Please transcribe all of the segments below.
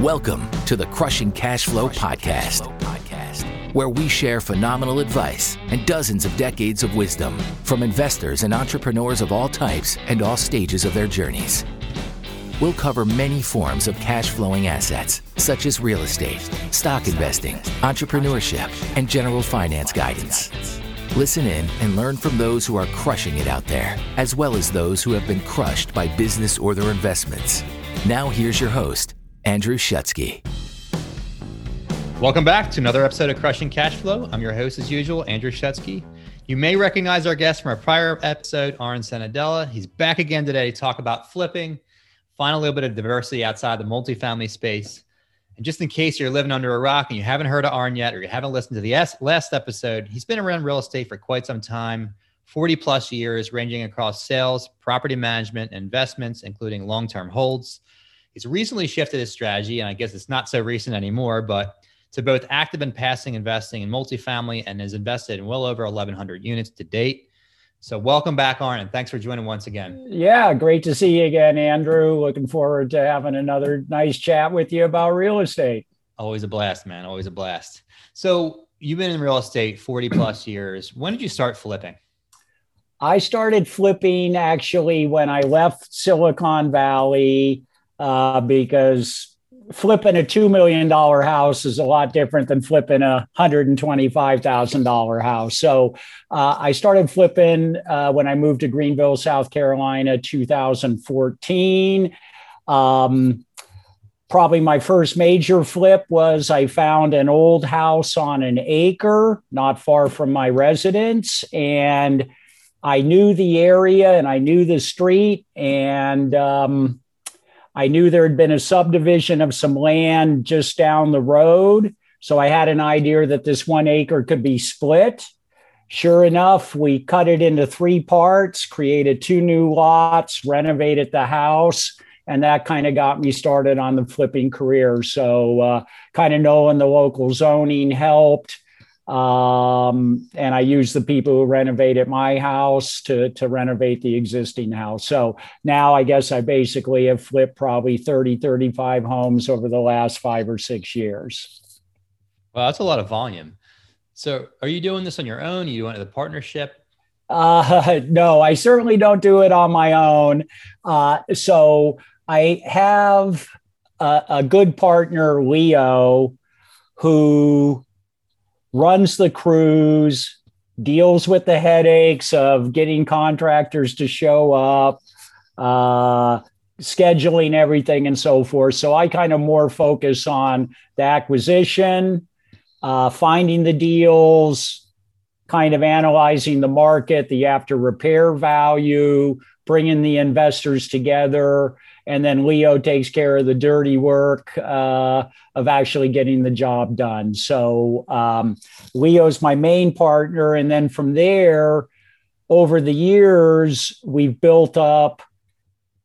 Welcome to the Crushing Cash Flow Podcast, where we share phenomenal advice and dozens of decades of wisdom from investors and entrepreneurs of all types and all stages of their journeys. We'll cover many forms of cash flowing assets, such as real estate, stock investing, entrepreneurship, and general finance guidance. Listen in and learn from those who are crushing it out there, as well as those who have been crushed by business or their investments. Now, here's your host, Andrew Schutsky. Welcome back to another episode of Crushing Cash Flow. I'm your host, as usual, Andrew Schutsky. You may recognize our guest from our prior episode, Arn Cenedella. He's back again today to talk about flipping, find a little bit of diversity outside the multifamily space. And just in case you're living under a rock and you haven't heard of Aaron yet, or you haven't listened to the last episode, he's been around real estate for quite some time 40 plus years, ranging across sales, property management, investments, including long term holds. He's recently shifted his strategy, and I guess it's not so recent anymore, but to both active and passing investing in multifamily and has invested in well over 1,100 units to date. So, welcome back, Arn, thanks for joining once again. Yeah, great to see you again, Andrew. Looking forward to having another nice chat with you about real estate. Always a blast, man. Always a blast. So, you've been in real estate 40 plus years. When did you start flipping? I started flipping actually when I left Silicon Valley uh, because flipping a $2 million house is a lot different than flipping a $125,000 house. So uh, I started flipping uh, when I moved to Greenville, South Carolina, 2014. Um, probably my first major flip was I found an old house on an acre not far from my residence. And I knew the area and I knew the street. And um, I knew there had been a subdivision of some land just down the road. So I had an idea that this one acre could be split. Sure enough, we cut it into three parts, created two new lots, renovated the house, and that kind of got me started on the flipping career. So, uh, kind of knowing the local zoning helped. Um, and I use the people who renovated my house to, to renovate the existing house. So now I guess I basically have flipped probably 30, 35 homes over the last five or six years. Well, that's a lot of volume. So are you doing this on your own? Are you doing it in a partnership? Uh, no, I certainly don't do it on my own. Uh, so I have a, a good partner, Leo, who runs the crews, deals with the headaches of getting contractors to show up, uh, scheduling everything, and so forth. So I kind of more focus on the acquisition, uh, finding the deals, kind of analyzing the market, the after repair value, bringing the investors together and then Leo takes care of the dirty work uh, of actually getting the job done. So um, Leo's my main partner, and then from there, over the years, we've built up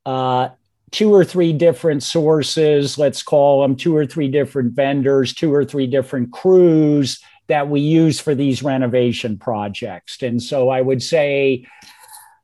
uh, two or three different sources. Let's call them two or three different vendors, two or three different crews that we use for these renovation projects. And so I would say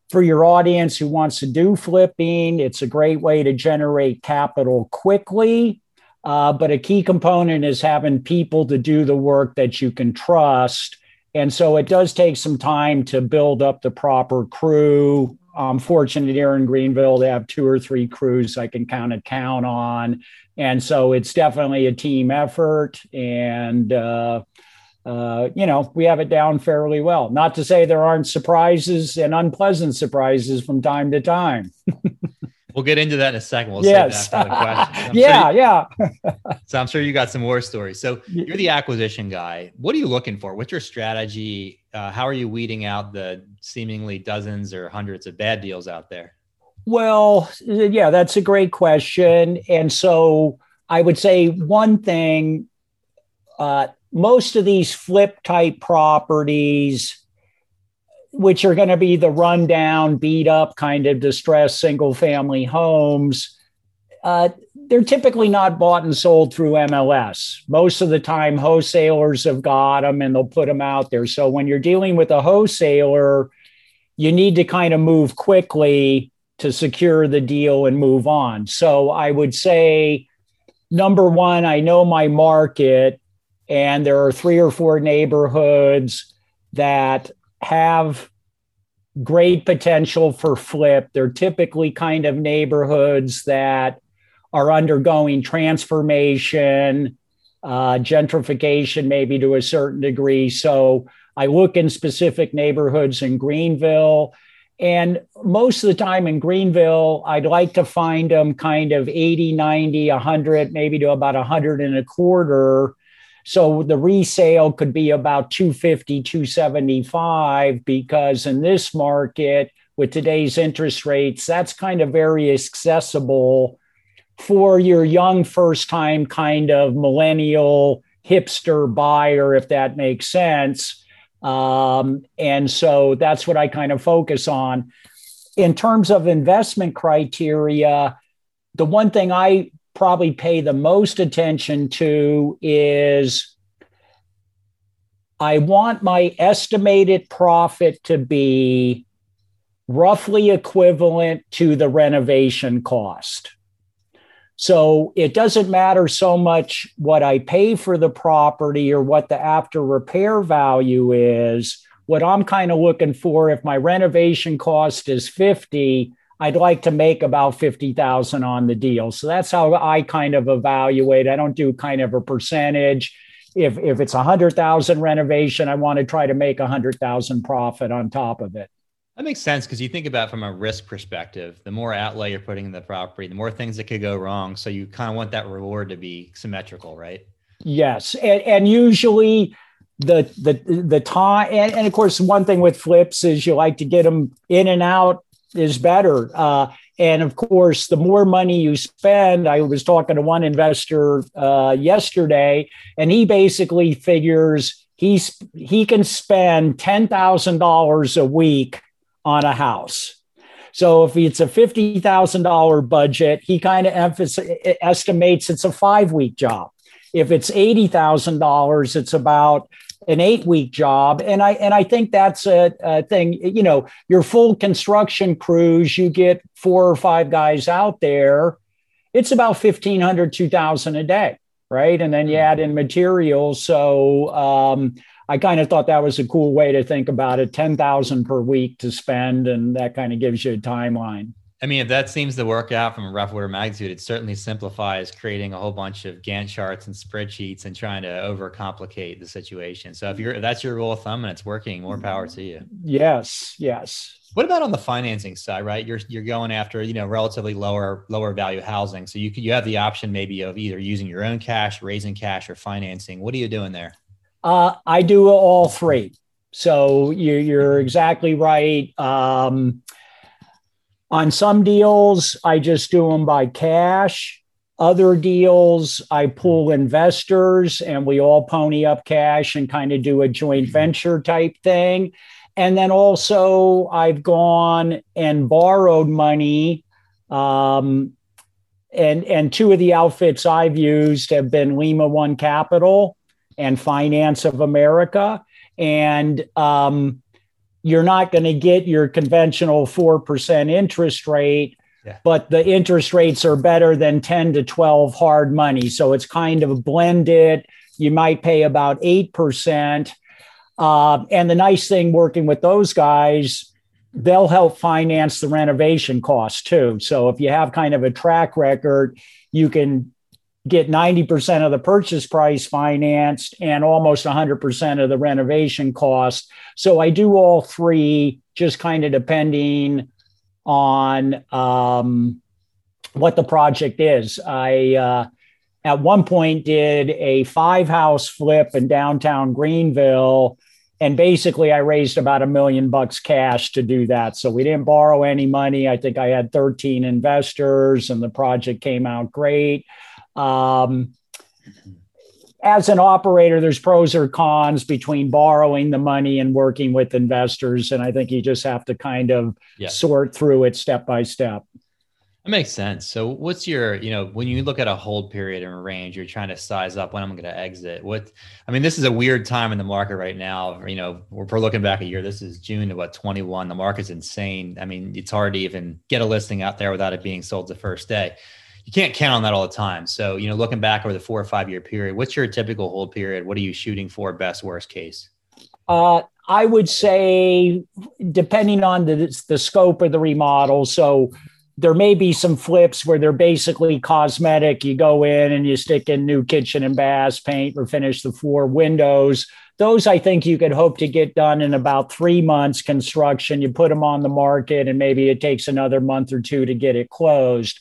for your audience who wants to do flipping, it's a great way to generate capital quickly. Uh, but a key component is having people to do the work that you can trust. And so it does take some time to build up the proper crew. I'm fortunate here in Greenville to have two or three crews I can kind of count on. And so it's definitely a team effort. And uh, uh, you know, we have it down fairly well. Not to say there aren't surprises and unpleasant surprises from time to time. we'll get into that in a second. We'll yes. yeah, sure you, yeah. so I'm sure you got some more stories. So you're the acquisition guy. What are you looking for? What's your strategy? Uh, how are you weeding out the seemingly dozens or hundreds of bad deals out there? Well, yeah, that's a great question. And so I would say one thing uh, most of these flip type properties, which are going to be the rundown, beat up kind of distressed single family homes, uh, they're typically not bought and sold through MLS. Most of the time, wholesalers have got them and they'll put them out there. So when you're dealing with a wholesaler, you need to kind of move quickly to secure the deal and move on. So I would say number one, I know my market, and there are three or four neighborhoods that have great potential for flip. They're typically kind of neighborhoods that are undergoing transformation, uh, gentrification, maybe to a certain degree. So I look in specific neighborhoods in Greenville. And most of the time in Greenville, I'd like to find them kind of 80, 90, 100, maybe to about 100 and a quarter. So the resale could be about 250, 275, because in this market, with today's interest rates, that's kind of very accessible for your young first time kind of millennial hipster buyer, if that makes sense. Um, and so that's what I kind of focus on. In terms of investment criteria, the one thing I probably pay the most attention to is I want my estimated profit to be roughly equivalent to the renovation cost. So it doesn't matter so much what I pay for the property or what the after repair value is. What I'm kind of looking for, if my renovation cost is 50, I'd like to make about 50,000 on the deal. So that's how I kind of evaluate. I don't do kind of a percentage. If, if it's a 100,000 renovation, I want to try to make a 100,000 profit on top of it. That makes sense because you think about from a risk perspective, the more outlay you're putting in the property, the more things that could go wrong. So you kind of want that reward to be symmetrical, right? Yes, and, and usually the the the time and, and, of course one thing with flips is you like to get them in and out is better. Uh, and of course, the more money you spend, I was talking to one investor uh, yesterday, and he basically figures he's he can spend ten thousand dollars a week on a house. So if it's a $50,000 budget, he kind of estimates it's a five week job. If it's $80,000, it's about an eight week job. And I, and I think that's a, a thing, you know, your full construction crews, you get four or five guys out there. It's about 1500, 2000 a day. Right. And then you add in materials. So, um, I kind of thought that was a cool way to think about it 10,000 per week to spend. And that kind of gives you a timeline. I mean, if that seems to work out from a rough order magnitude, it certainly simplifies creating a whole bunch of Gantt charts and spreadsheets and trying to overcomplicate the situation. So if you're if that's your rule of thumb and it's working, more power to you. Yes, yes. What about on the financing side, right? You're you're going after you know relatively lower lower value housing, so you could you have the option maybe of either using your own cash, raising cash, or financing. What are you doing there? Uh, I do all three. So you, are exactly right. Um, on some deals, I just do them by cash. Other deals, I pull investors and we all pony up cash and kind of do a joint mm-hmm. venture type thing. And then also, I've gone and borrowed money. Um, and, and two of the outfits I've used have been Lima One Capital and Finance of America. And um, you're not going to get your conventional 4% interest rate, yeah. but the interest rates are better than 10 to 12 hard money. So it's kind of blended. You might pay about 8%. Uh, and the nice thing working with those guys, they'll help finance the renovation costs too. So if you have kind of a track record, you can get 90% of the purchase price financed and almost 100% of the renovation cost. So I do all three, just kind of depending on um, what the project is. I, uh, at one point, did a five house flip in downtown Greenville. And basically, I raised about a million bucks cash to do that. So we didn't borrow any money. I think I had 13 investors, and the project came out great. Um, as an operator, there's pros or cons between borrowing the money and working with investors. And I think you just have to kind of yeah. sort through it step by step. That makes sense. So what's your, you know, when you look at a hold period and range, you're trying to size up when I'm going to exit. What, I mean, this is a weird time in the market right now. You know, we're, we're looking back a year. This is June to what 21. The market's insane. I mean, it's hard to even get a listing out there without it being sold the first day you can't count on that all the time. So, you know, looking back over the four or five year period, what's your typical hold period? What are you shooting for, best, worst case? Uh, I would say, depending on the, the scope of the remodel. So, there may be some flips where they're basically cosmetic. You go in and you stick in new kitchen and bath, paint, or finish the floor, windows. Those I think you could hope to get done in about three months construction. You put them on the market, and maybe it takes another month or two to get it closed.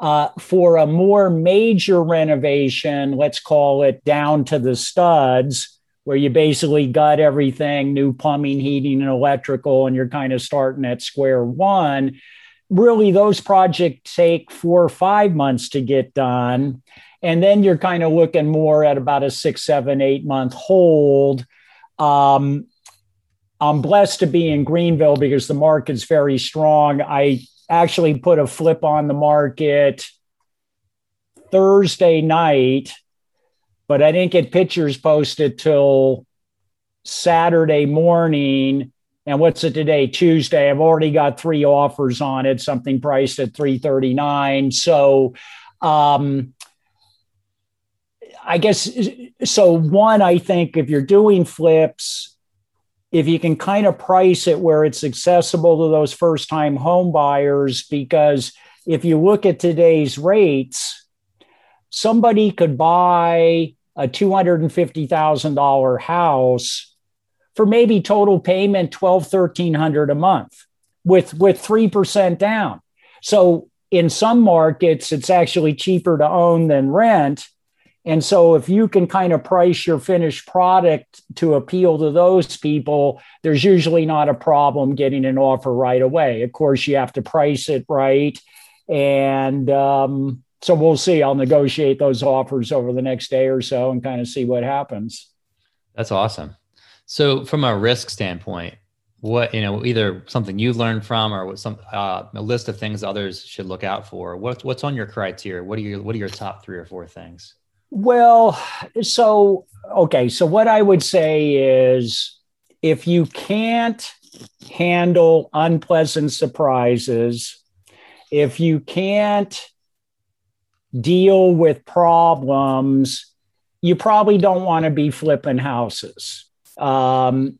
Uh, for a more major renovation, let's call it down to the studs, where you basically got everything new plumbing, heating, and electrical, and you're kind of starting at square one really those projects take four or five months to get done. And then you're kind of looking more at about a six, seven, eight month hold. Um, I'm blessed to be in Greenville because the market's very strong. I actually put a flip on the market Thursday night, but I didn't get pictures posted till Saturday morning and what's it today? Tuesday. I've already got three offers on it, something priced at 339. So um I guess so one, I think if you're doing flips, if you can kind of price it where it's accessible to those first time home buyers, because if you look at today's rates, somebody could buy a $250,000 house for maybe total payment 12 1300 a month with with 3% down. So in some markets it's actually cheaper to own than rent and so if you can kind of price your finished product to appeal to those people there's usually not a problem getting an offer right away of course you have to price it right and um, so we'll see i'll negotiate those offers over the next day or so and kind of see what happens that's awesome so, from a risk standpoint, what you know, either something you learned from, or what some uh, a list of things others should look out for. What's what's on your criteria? What are your what are your top three or four things? Well, so okay, so what I would say is if you can't handle unpleasant surprises, if you can't deal with problems, you probably don't want to be flipping houses um,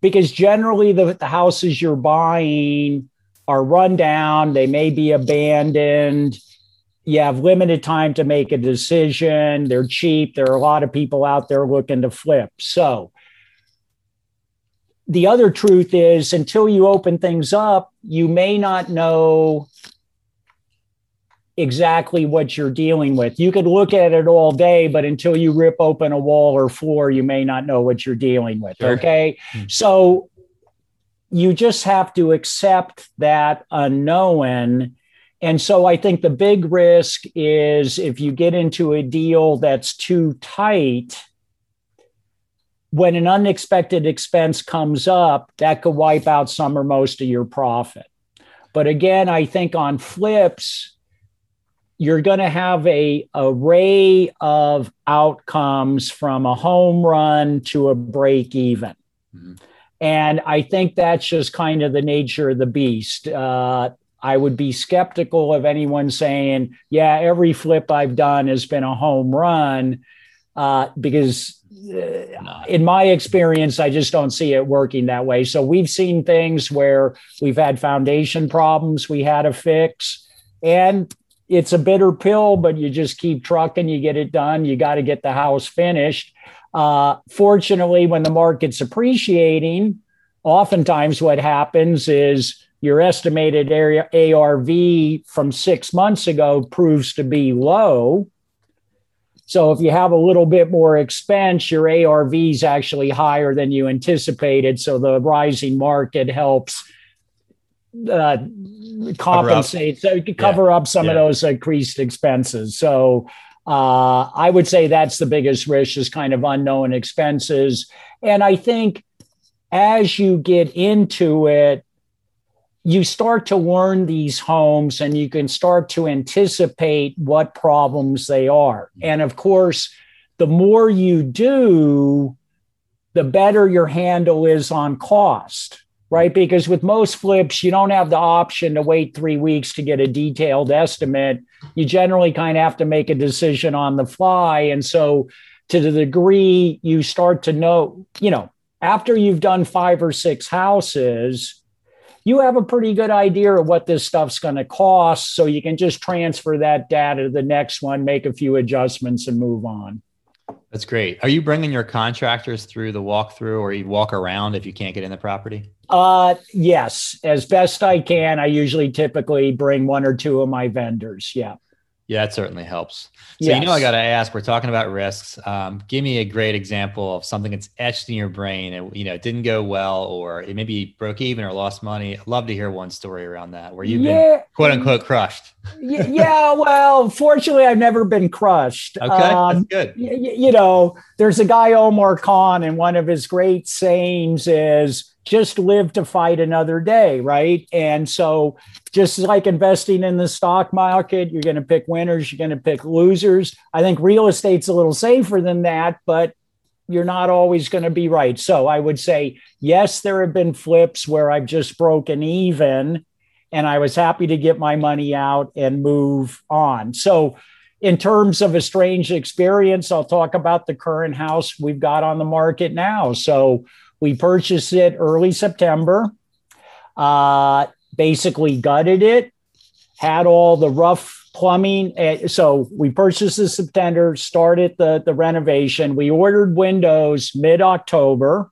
because generally the, the houses you're buying are run down, they may be abandoned. You have limited time to make a decision. They're cheap. There are a lot of people out there looking to flip. So, the other truth is until you open things up, you may not know exactly what you're dealing with. You could look at it all day, but until you rip open a wall or floor, you may not know what you're dealing with. Sure. Okay. Mm-hmm. So you just have to accept that unknown. And so I think the big risk is if you get into a deal that's too tight, when an unexpected expense comes up, that could wipe out some or most of your profit. But again, I think on flips, you're going to have a array of outcomes from a home run to a break even. Mm-hmm. And I think that's just kind of the nature of the beast. Uh, I would be skeptical of anyone saying, yeah, every flip I've done has been a home run, uh, because uh, in my experience, I just don't see it working that way. So we've seen things where we've had foundation problems we had to fix. And it's a bitter pill, but you just keep trucking, you get it done. You got to get the house finished. Uh, fortunately, when the market's appreciating, oftentimes what happens is your estimated area ARV from six months ago proves to be low. So if you have a little bit more expense, your ARV is actually higher than you anticipated. So the rising market helps uh, compensate, so cover yeah. up some yeah. of those increased expenses. So uh, I would say that's the biggest risk is kind of unknown expenses. And I think as you get into it, you start to learn these homes and you can start to anticipate what problems they are. Mm-hmm. And of course, the more you do, the better your handle is on cost right? Because with most flips, you don't have the option to wait three weeks to get a detailed estimate. You generally kind of have to make a decision on the fly. And so, to the degree you start to know, you know, after you've done five or six houses, you have a pretty good idea of what this stuff's going to cost. So you can just transfer that data to the next one, make a few adjustments, and move on. That's great. Are you bringing your contractors through the walkthrough or you walk around if you can't get in the property? Uh, yes, as best I can. I usually typically bring one or two of my vendors. Yeah. Yeah, it certainly helps. So yes. you know, I got to ask. We're talking about risks. Um, give me a great example of something that's etched in your brain, and you know, it didn't go well, or it maybe broke even or lost money. I'd love to hear one story around that where you've yeah. been quote unquote crushed. yeah, well, fortunately, I've never been crushed. Okay, um, that's good. Y- you know, there's a guy Omar Khan, and one of his great sayings is just live to fight another day, right? And so, just like investing in the stock market, you're going to pick winners, you're going to pick losers. I think real estate's a little safer than that, but you're not always going to be right. So, I would say, yes, there have been flips where I've just broken even and I was happy to get my money out and move on. So, in terms of a strange experience, I'll talk about the current house we've got on the market now. So, we purchased it early September, uh, basically gutted it, had all the rough plumbing. Eh, so we purchased the September, started the, the renovation. We ordered windows mid October.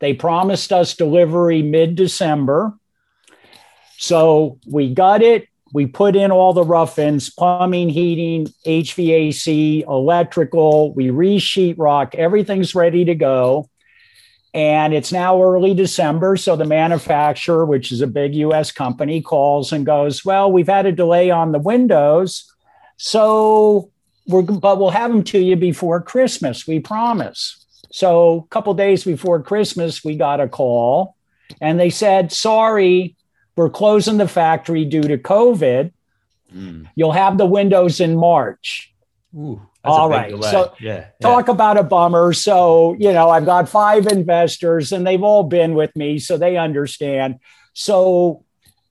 They promised us delivery mid December. So we got it. We put in all the rough ins, plumbing, heating, HVAC, electrical. We re sheetrock. Everything's ready to go. And it's now early December. So the manufacturer, which is a big US company, calls and goes, Well, we've had a delay on the windows. So we're, but we'll have them to you before Christmas, we promise. So a couple days before Christmas, we got a call and they said, Sorry, we're closing the factory due to COVID. Mm. You'll have the windows in March. Ooh. That's All right. Delay. So yeah, talk yeah. about a bummer. So, you know, I've got five investors and they've all been with me, so they understand. So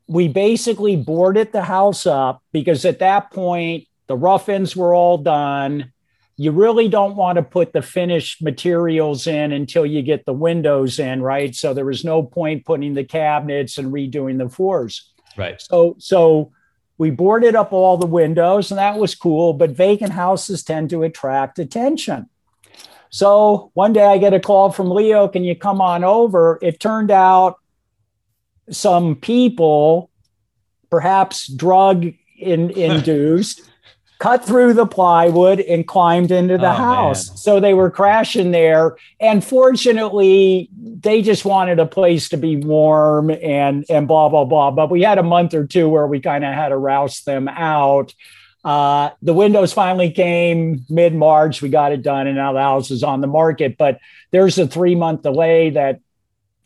we basically boarded the house up because at that point the rough ins were all done. You really don't want to put the finished materials in until you get the windows in, right? So there was no point putting the cabinets and redoing the floors. Right. So so we boarded up all the windows, and that was cool. But vacant houses tend to attract attention. So one day I get a call from Leo, can you come on over? It turned out some people, perhaps drug in, induced, cut through the plywood and climbed into the oh, house. Man. So they were crashing there. And fortunately, they just wanted a place to be warm and and blah blah blah. But we had a month or two where we kind of had to rouse them out. Uh, the windows finally came mid March. We got it done, and now the house is on the market. But there's a three month delay that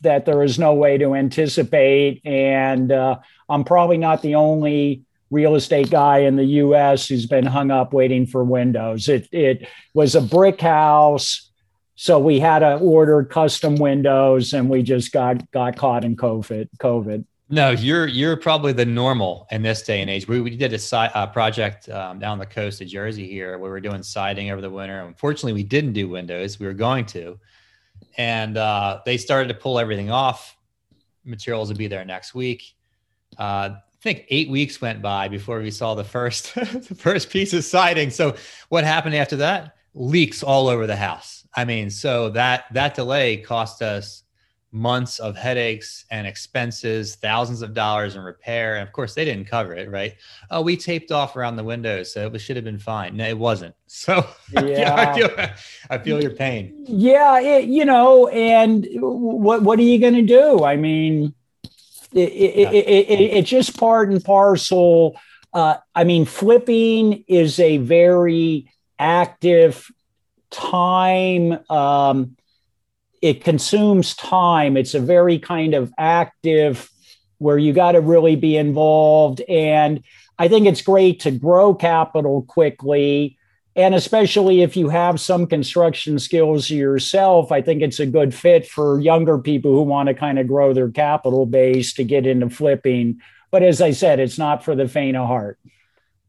that there is no way to anticipate, and uh, I'm probably not the only real estate guy in the US who's been hung up waiting for windows. It, it was a brick house. So we had to order custom windows and we just got, got caught in COVID, COVID. No, you're you're probably the normal in this day and age. We, we did a si- project um, down the coast of Jersey here. Where We were doing siding over the winter. Unfortunately, we didn't do windows. We were going to, and uh, they started to pull everything off. Materials would be there next week. Uh, think eight weeks went by before we saw the first the first piece of siding. So what happened after that? Leaks all over the house. I mean, so that that delay cost us months of headaches and expenses, thousands of dollars in repair. And of course, they didn't cover it, right? Oh, we taped off around the windows, so it should have been fine. No, it wasn't. So yeah, I, feel, I feel your pain. Yeah, it, you know, and what what are you going to do? I mean, it, it, it, it's just part and parcel. Uh, I mean, flipping is a very active time. Um, it consumes time. It's a very kind of active where you got to really be involved. And I think it's great to grow capital quickly and especially if you have some construction skills yourself, I think it's a good fit for younger people who want to kind of grow their capital base to get into flipping. But as I said, it's not for the faint of heart.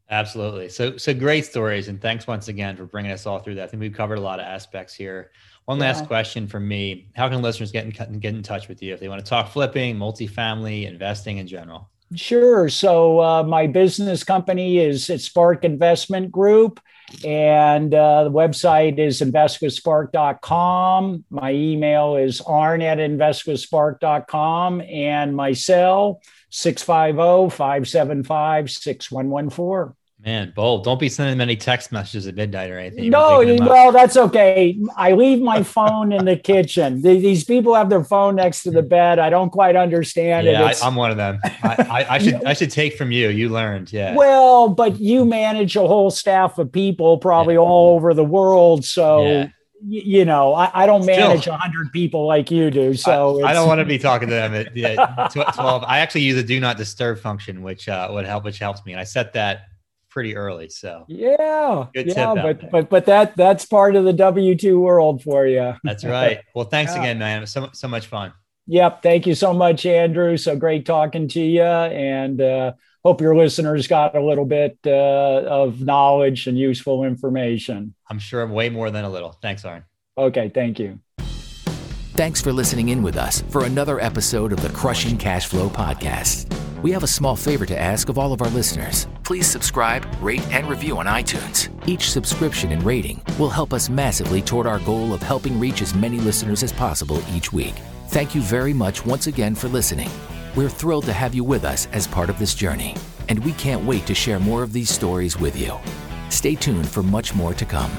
Absolutely. So, so great stories, and thanks once again for bringing us all through that. I think we've covered a lot of aspects here. One last question from me: How can listeners get in get in touch with you if they want to talk flipping, multifamily, investing in general? Sure. So uh, my business company is Spark Investment Group, and uh, the website is investwithspark.com. My email is arn at investwithspark.com, and my cell 650-575-6114. Man, bold. Don't be sending many text messages at midnight or anything. No, well, that's okay. I leave my phone in the kitchen. These people have their phone next to the bed. I don't quite understand yeah, it. I, am one of them. I, I, I, should I should take from you. You learned, yeah. Well, but you manage a whole staff of people, probably yeah. all over the world. So yeah you know, I, I don't manage a hundred people like you do. So I, I don't want to be talking to them at yeah, 12. I actually use a do not disturb function, which uh, would help, which helps me. And I set that pretty early. So yeah, Good yeah, but, but, but that, that's part of the W two world for you. That's right. Well, thanks yeah. again, man. so, so much fun. Yep. Thank you so much, Andrew. So great talking to you. And, uh, hope your listeners got a little bit uh, of knowledge and useful information. I'm sure way more than a little. Thanks, Arn. Okay, thank you. Thanks for listening in with us for another episode of the Crushing Cash Flow Podcast. We have a small favor to ask of all of our listeners. Please subscribe, rate, and review on iTunes. Each subscription and rating will help us massively toward our goal of helping reach as many listeners as possible each week. Thank you very much once again for listening. We're thrilled to have you with us as part of this journey, and we can't wait to share more of these stories with you. Stay tuned for much more to come.